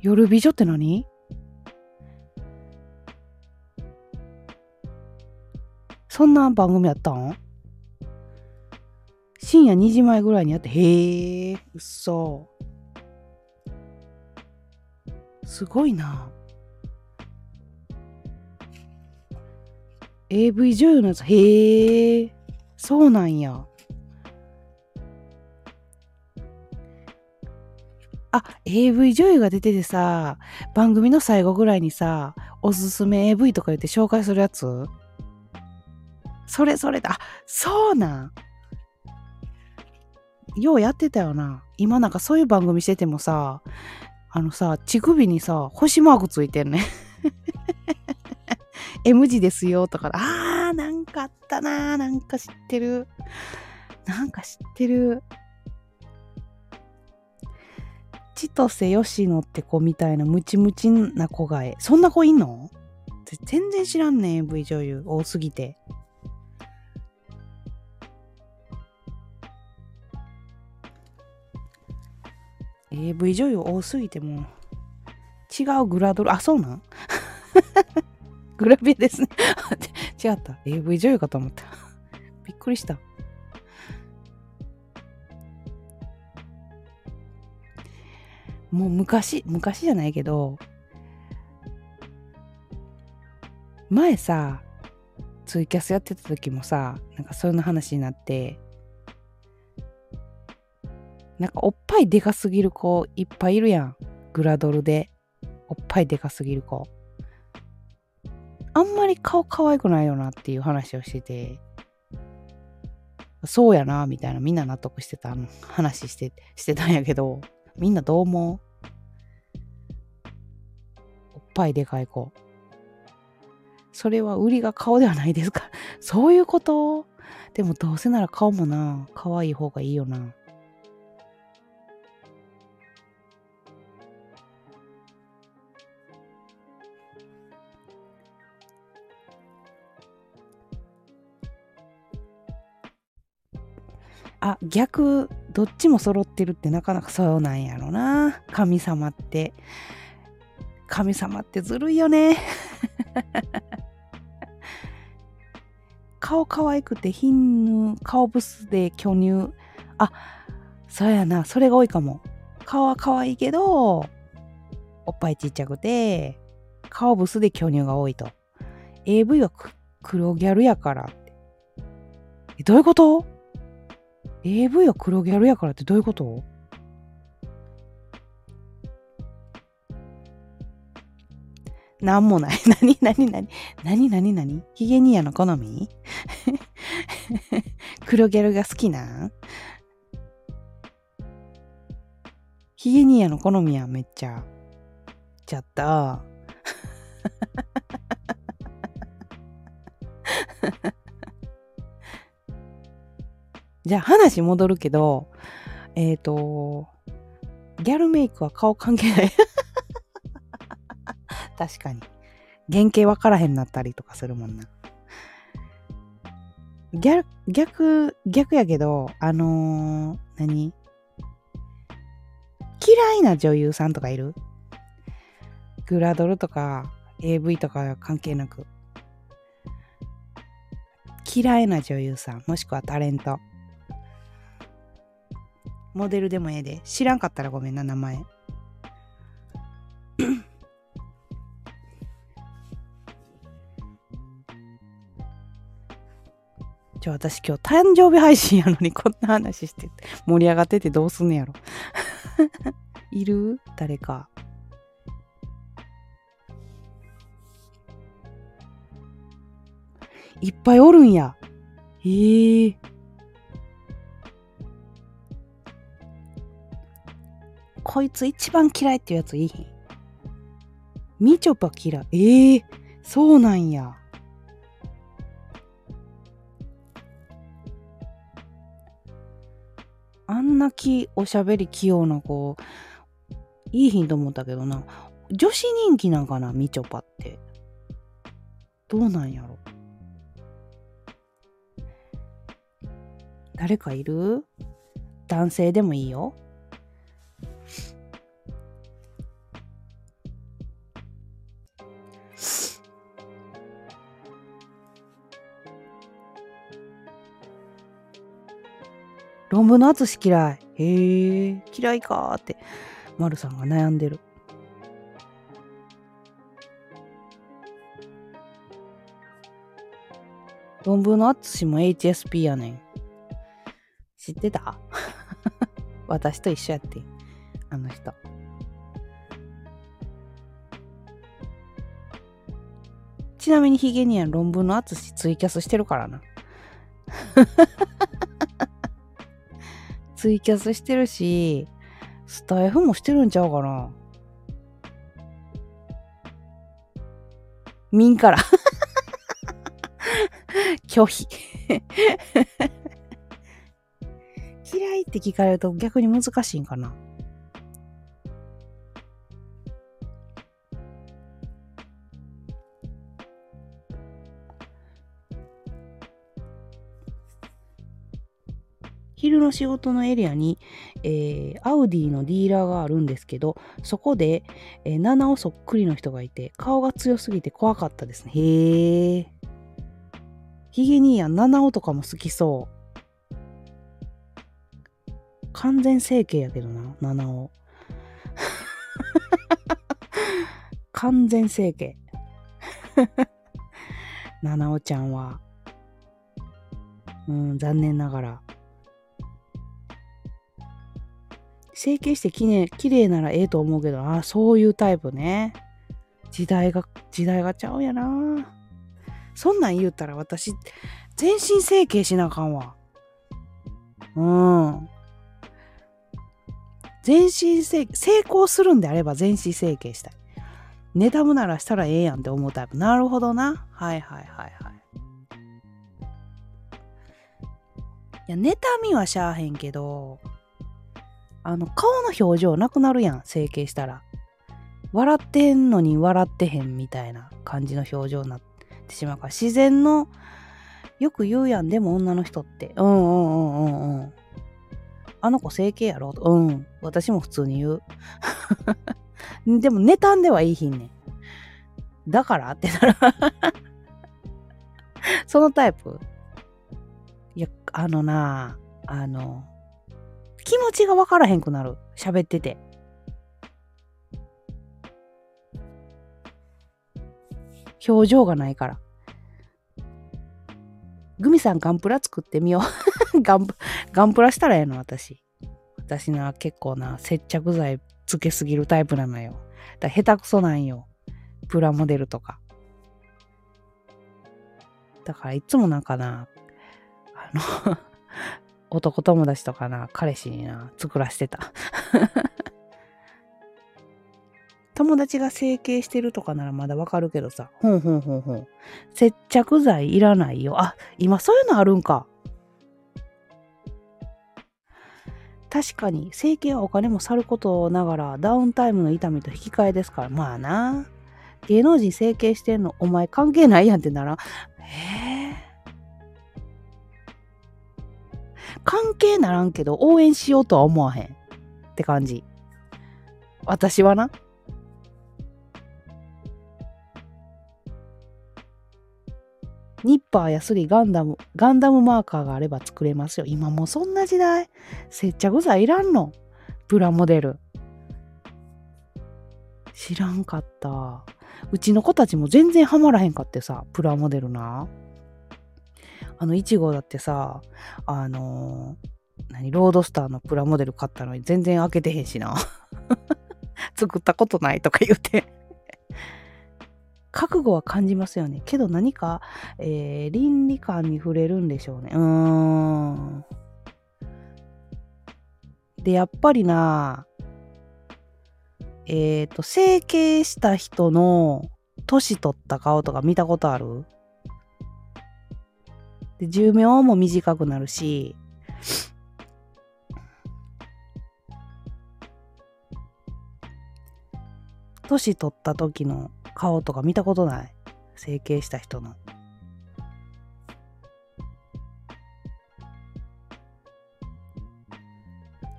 夜美女って何？そんな番組やったん？深夜2時前ぐらいにやって、へえ、うっそ。すごいな。AV 女優のやつ、へえ。そうなんや。あ、AV 女優が出ててさ、番組の最後ぐらいにさ、おすすめ AV とか言って紹介するやつ？それそれだ。そうなんようやってたよな。今なんかそういう番組しててもさ、あのさ、乳首にさ、星マークついてんね。M 字ですよとか、あー、なんかあったななんか知ってる。なんか知ってる。千歳吉野って子みたいなムチムチな子がえ。そんな子いんの？全然知らんねん、AV 女優。多すぎて。AV 女優多すぎても違うグラドル、あ、そうなん？グラビアですね 違った。AV 女優かと思った。びっくりした。もう昔、昔じゃないけど、前さ、ツイキャスやってた時もさ、なんかそういう話になって、なんかおっぱいでかすぎる子いっぱいいるやん。グラドルで。おっぱいでかすぎる子。あんまり顔可愛くないよなっていう話をしてて、そうやな、みたいな、みんな納得してた話して、してたんやけど、みんなどう思う？おっぱいでかい子。それは売りが顔ではないですか？そういうこと？でもどうせなら顔もな、可愛い方がいいよな。あ逆どっちも揃ってるってなかなかそうなんやろな。神様って。神様ってずるいよね。顔可愛くて貧乳顔ブスで巨乳。あそうやな。それが多いかも。顔は可愛いけどおっぱいちっちゃくて顔ブスで巨乳が多いと。AV は黒ギャルやからって。どういうこと？AV は黒ギャルやからってどういうこと？なんもない。なになになになになになにヒゲニアの？好み 黒ギャルが好きなん？ヒゲニアの？好みやめっちゃ。ちゃった。じゃあ話戻るけど、えっ、と、ギャルメイクは顔関係ない。確かに。原型分からへんなったりとかするもんな。逆、逆、逆やけど、あのー何？嫌いな女優さんとかいる？グラドルとか AV とか関係なく。嫌いな女優さん、もしくはタレント。モデルでもええで。知らんかったらごめんな、名前。ちょ、私今日誕生日配信やのにこんな話してて盛り上がっててどうすんねやろ。いる？誰か。いっぱいおるんや。へえこいつ一番嫌いっていうやついい？ひん。みちょぱ嫌い。ええそうなんや。あんなきおしゃべり器用な子、いいひんと思ったけどな。女子人気なんかな、みちょぱって。どうなんやろ。誰かいる？男性でもいいよ。論文の淳嫌い。へえ、嫌いかーって、まるさんが悩んでる。論文の淳も HSP やねん。知ってた？私と一緒やって。あの人。ちなみにヒゲには論文の淳ツイキャスしてるからな。ツイキャスしてるし、スタイフもしてるんちゃうかな。民から。拒否。嫌いって聞かれると逆に難しいんかな。昼の仕事のエリアに、えーアウディのディーラーがあるんですけど、そこで、えー、ナナオそっくりの人がいて、顔が強すぎて怖かったですね。へえ。ヒゲ兄や、ナナオとかも好きそう。完全整形やけどな、ナナオ。完全整形。ナナオちゃんは。うん、残念ながら。整形してきれい綺麗ならええと思うけど、ああ、そういうタイプね。時代が、時代がちゃうやな。そんなん言うたら私、全身整形しなあかんわ。うん。全身整成功するんであれば全身整形したい。妬むならしたらええやんって思うタイプ。なるほどな。はいはいはいはい。いや、妬みはしゃあへんけど、あの、顔の表情なくなるやん、整形したら。笑ってんのに笑ってへんみたいな感じの表情になってしまうから、自然の、よく言うやん、でも女の人って。うんうんうんうんうん。あの子整形やろ？うん。私も普通に言う。でも、妬んではいいひんねん。だからってならそのタイプいや、あのなあの、気持ちがわからへんくなる。喋ってて。表情がないから。グミさんガンプラ作ってみよう。ガンプ、ガンプラしたらええの、私。私な、結構な、接着剤つけすぎるタイプなのよ。だ下手くそなんよ。プラモデルとか。だからいつもなんかな、あの、男友達とかな、彼氏にな、作らしてた。友達が整形してるとかならまだわかるけどさ。ほんほんほんほん。接着剤いらないよ。あ、今そういうのあるんか。確かに整形はお金もさることながらダウンタイムの痛みと引き換えですからまあな芸能人整形してんのお前関係ないやんってならへえ関係ならんけど応援しようとは思わへんって感じ私はなニッパーやスリガンダム、ガンダムマーカーがあれば作れますよ。今もうそんな時代。接着剤いらんの。プラモデル。知らんかった。うちの子たちも全然ハマらへんかってさ、プラモデルな。あの、いちごだってさ、あの、何、ロードスターのプラモデル買ったのに全然開けてへんしな。作ったことないとか言うて覚悟は感じますよね。けど何か、えー、倫理観に触れるんでしょうね。うーん。で、やっぱりな、えっ、ー、と、整形した人の年取った顔とか見たことある？で寿命も短くなるし、年取った時の顔とか見たことない？整形した人の。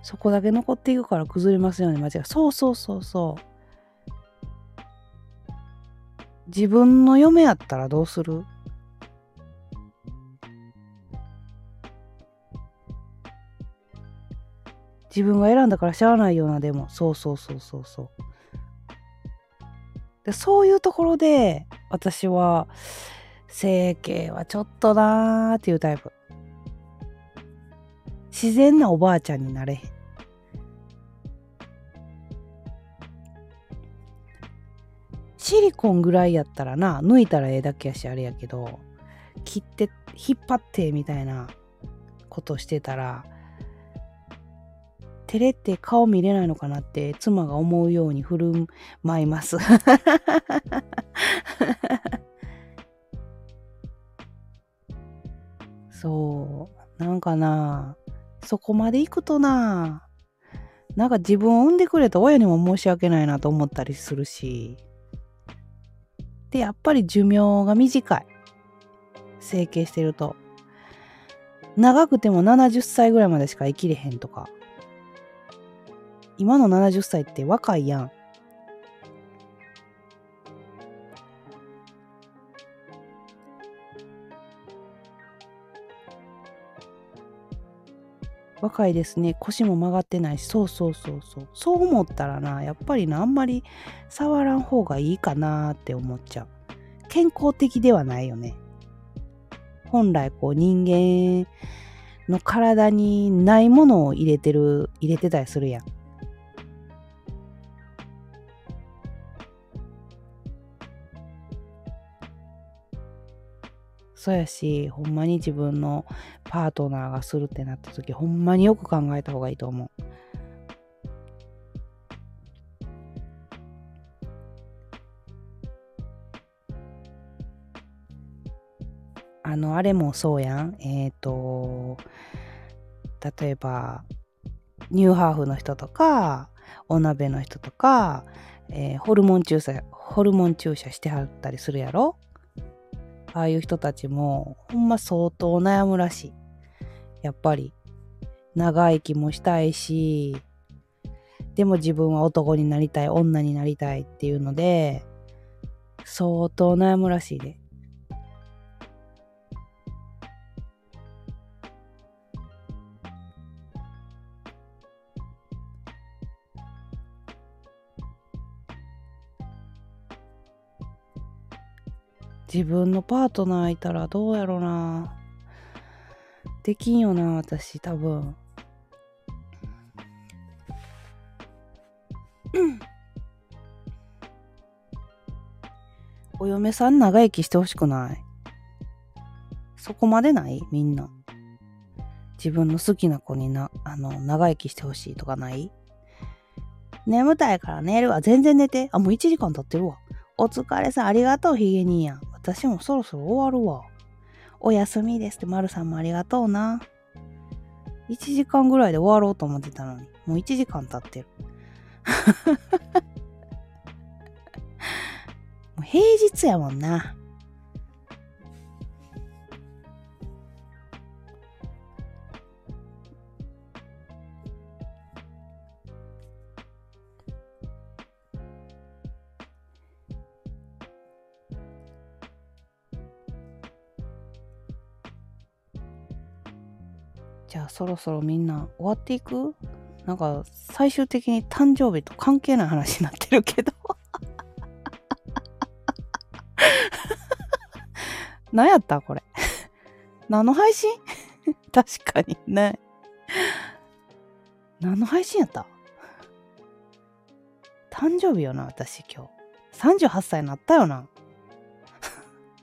そこだけ残っていくから崩れますよね間違いそうそうそうそう。自分の嫁やったらどうする？自分が選んだからしゃあないようなでも。そうそうそうそうそう。でそういうところで私は整形はちょっとなーっていうタイプ。自然なおばあちゃんになれへん。シリコンぐらいやったらな抜いたらええだけやしあれやけど切って引っ張ってみたいなことしてたら照れて顔見れないのかなって妻が思うように振る舞います。そう。なんかなそこまで行くとななんか自分を産んでくれた親にも申し訳ないなと思ったりするしでやっぱり寿命が短い。整形してると。長くても70歳ぐらいまでしか生きれへんとか。今の70歳って若いやん。若いですね。腰も曲がってないし、そうそうそうそう。そう思ったらな、やっぱりな、あんまり触らん方がいいかなって思っちゃう。健康的ではないよね。本来こう人間の体にないものを入れてる、入れてたりするやん。そやしほんまに自分のパートナーがするってなった時ほんまによく考えた方がいいと思う。あのあれもそうやんえっ、ー、と例えばニューハーフの人とかお鍋の人とか、えー、ホルモン注射ホルモン注射してはったりするやろ？ああいう人たちもほんま相当悩むらしい。やっぱり長生きもしたいしでも自分は男になりたい女になりたいっていうので相当悩むらしいで。自分のパートナーいたらどうやろなできんよな私多分お嫁さん長生きしてほしくない？そこまでない？みんな自分の好きな子になあの長生きしてほしいとかない？眠たいから寝るわ。全然寝て。あ、もう1時間経ってるわ。お疲れさん、ありがとう、ヒゲ兄やん。私もそろそろ終わるわ。おやすみですって、まるさんもありがとうな。1時間ぐらいで終わろうと思ってたのに、もう1時間経ってる。もう平日やもんな。そろそろみんな終わっていく？なんか最終的に誕生日と関係ない話になってるけど。何やったこれ？何の配信？確かに。ね。何の配信やった？誕生日よな、私今日。38歳になったよな。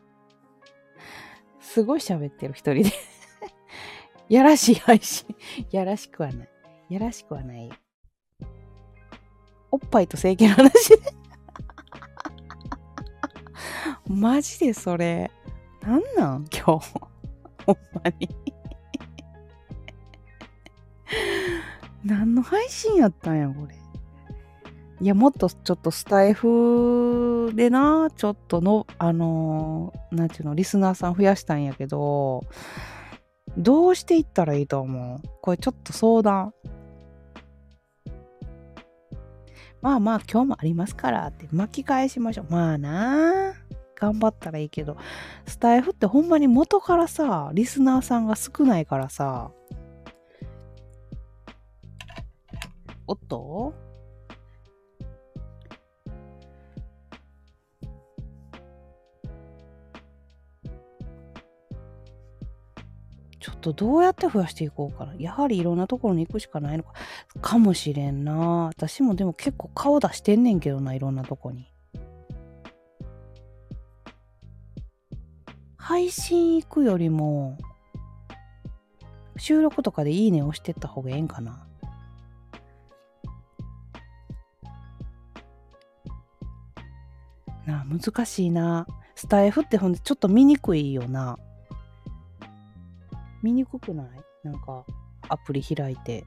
すごい喋ってる一人で。やらしい配信。やらしくはない。やらしくはない。おっぱいと整形の話で マジでそれ。なんなん？今日。ほんまに 何の配信やったんや、これ。いや、もっとちょっとスタイフでな、ちょっとの、あのー、なんていうの、リスナーさん増やしたんやけど、どうしていったらいいと思う？これちょっと相談。まあまあ今日もありますからって。巻き返しましょう。まあな頑張ったらいいけど、スタイフってほんまに元からさ、リスナーさんが少ないからさ、おっと？とどうやって増やしていこうかな。やはりいろんなところに行くしかないのか。かもしれんな。私もでも結構顔出してんねんけどな、いろんなとこに。配信行くよりも、収録とかでいいね押してった方がええんかな。なあ、難しいな。スタイフってほんでちょっと見にくいよな。見にくくない？なんかアプリ開いて。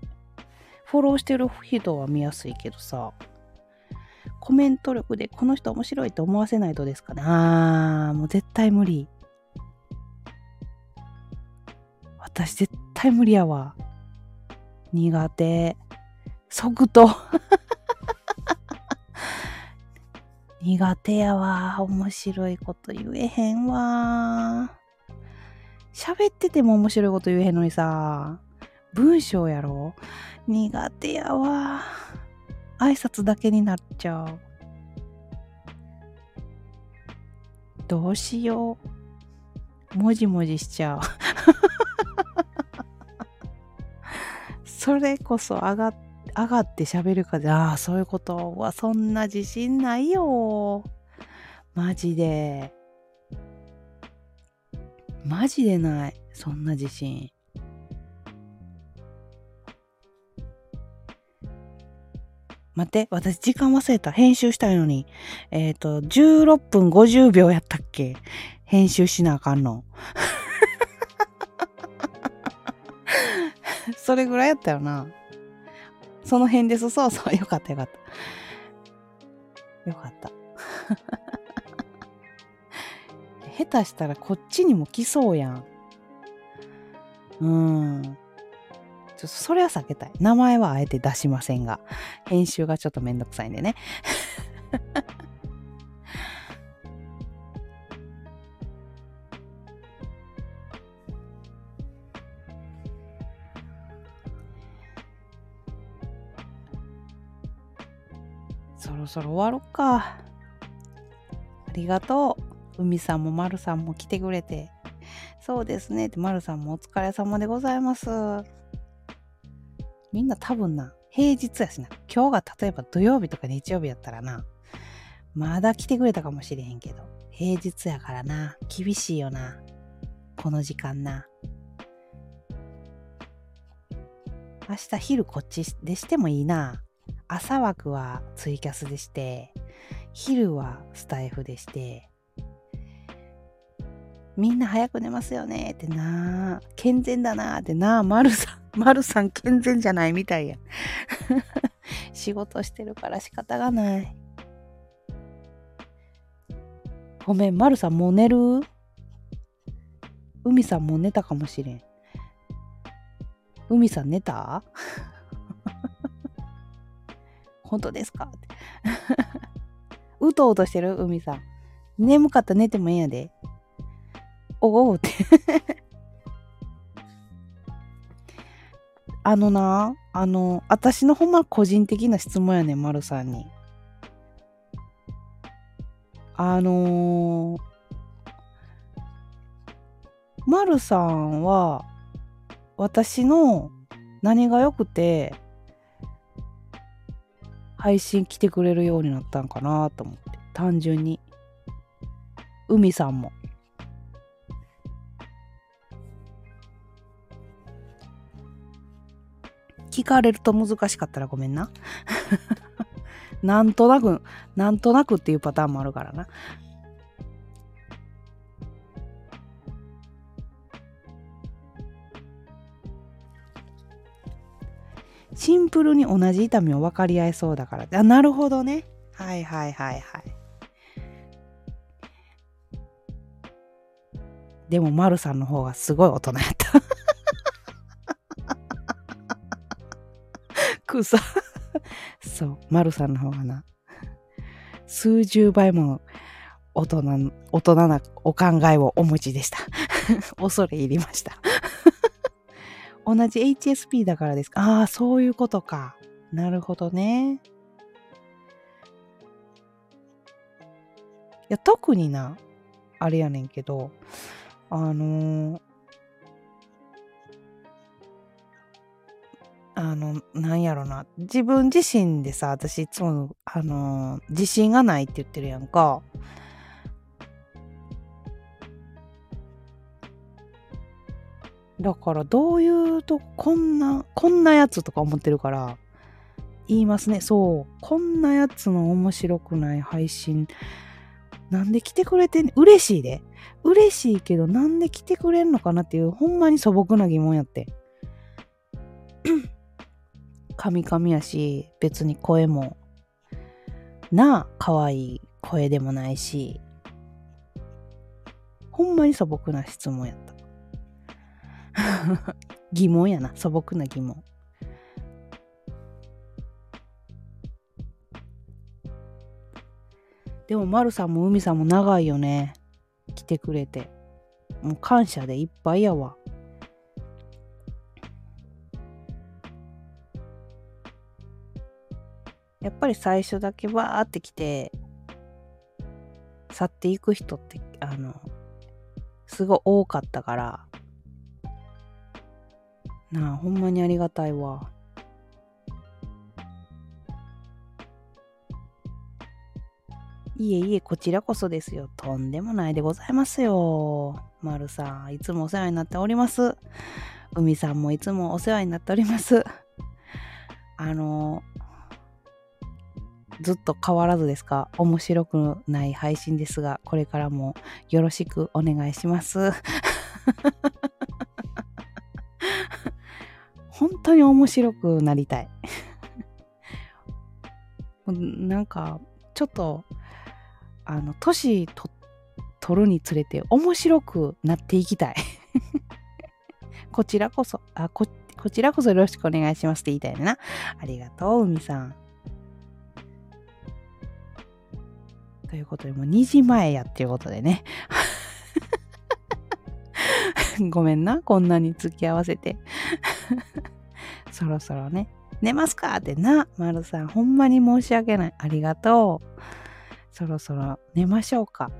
フォローしてる人は見やすいけどさ。コメント力でこの人面白いと思わせないとですかね。あー、もう絶対無理。私絶対無理やわ。苦手。即答。苦手やわ。面白いこと言えへんわ。喋ってても面白いこと言えへんのにさ。文章やろ？苦手やわ。挨拶だけになっちゃう。どうしよう。もじもじしちゃう。それこそ上が上がって喋るかで、ああ、そういうことはそんな自信ないよ。マジで。マジでない。そんな自信。待って、私時間忘れた。編集したいのに。えっ、ー、と、16分50秒やったっけ？編集しなあかんの。それぐらいやったよな。その辺です。そうそう。よかったよかった。よかった。下手したらこっちにも来そうやん。うん。ちょっとそれは避けたい。名前はあえて出しませんが、編集がちょっとめんどくさいんでね。そろそろ終わろっか。ありがとう。海さんもまるさんも来てくれて。そうですね。って、まるさんもお疲れ様でございます。みんな多分な、平日やしな。今日が例えば土曜日とか日曜日やったらな、まだ来てくれたかもしれへんけど、平日やからな、厳しいよな。この時間な。明日昼こっちでしてもいいな。朝枠はツイキャスでして、昼はスタイフでして、みんな早く寝ますよねってな健全だなってなまるさん、まるさん健全じゃないみたいや。仕事してるから仕方がない。ごめん、まるさんもう寝る？海さんも寝たかもしれん。海さん寝た？本当ですか？うとうとしてる？海さん。眠かった寝てもええんやで。おおって あのな、あの、私のほんま個人的な質問やねん、丸さんに。あのー、丸さんは、私の何が良くて、配信来てくれるようになったんかなと思って。単純に。海さんも。聞かれると難しかったらごめんな。なんとなく、なんとなくっていうパターンもあるからな。シンプルに同じ痛みを分かり合えそうだから。あ、なるほどね。はいはいはいはい。でも、まるさんの方がすごい大人やった。草。そう、まるさんの方がな、数十倍も大人、大人なお考えをお持ちでした。恐れ入りました。同じ HSP だからですかああ、そういうことか。なるほどね。いや、特にな、あれやねんけど、あのー、あの、なんやろな。自分自身でさ、私いつも、あの、自信がないって言ってるやんか。だからどういうとこんなこんなやつとか思ってるから言いますね。そう。こんなやつの面白くない配信なんで来てくれてん。嬉しいで。嬉しいけどなんで来てくれんのかなっていうほんまに素朴な疑問やって。カミカミやし、別に声も、なあ、可愛い声でもないし、ほんまに素朴な質問やった。疑問やな、素朴な疑問。でも、まるさんも海さんも長いよね。来てくれて。もう感謝でいっぱいやわ。やっぱり最初だけバーって来て去っていく人ってあのすごい多かったからなあほんまにありがたいわ。いえいえこちらこそですよ。とんでもないでございますよ。まるさんいつもお世話になっております。海さんもいつもお世話になっております。あのずっと変わらずですか？面白くない配信ですが、これからもよろしくお願いします。本当に面白くなりたい。なんか、ちょっと、あの、年と取るにつれて面白くなっていきたい。こちらこそ、あ、こ、こちらこそよろしくお願いしますって言いたいな。ありがとう、海さん。ということで、もう2時前やっていうことでね。ごめんな、こんなに付き合わせて。そろそろね、寝ますかってな、まるさん、ほんまに申し訳ない。ありがとう。そろそろ寝ましょうか。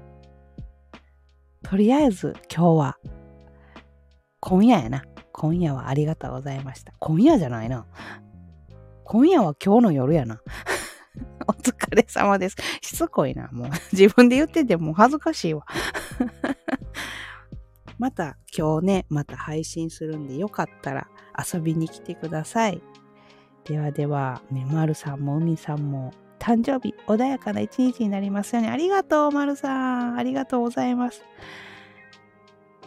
とりあえず今日は、今夜やな。今夜はありがとうございました。今夜じゃないな。今夜は今日の夜やな。お疲れ様です。しつこいな。もう 自分で言ってても恥ずかしいわ。また今日ね、また配信するんでよかったら遊びに来てください。ではでは、ね、まるさんも海さんも、誕生日、穏やかな一日になりますように。ありがとう、まるさん。ありがとうございます。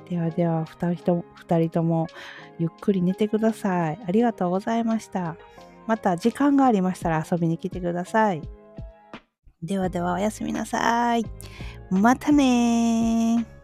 ではでは、二人とも、二人とも、ゆっくり寝てください。ありがとうございました。また時間がありましたら遊びに来てください。ではではおやすみなさい。またね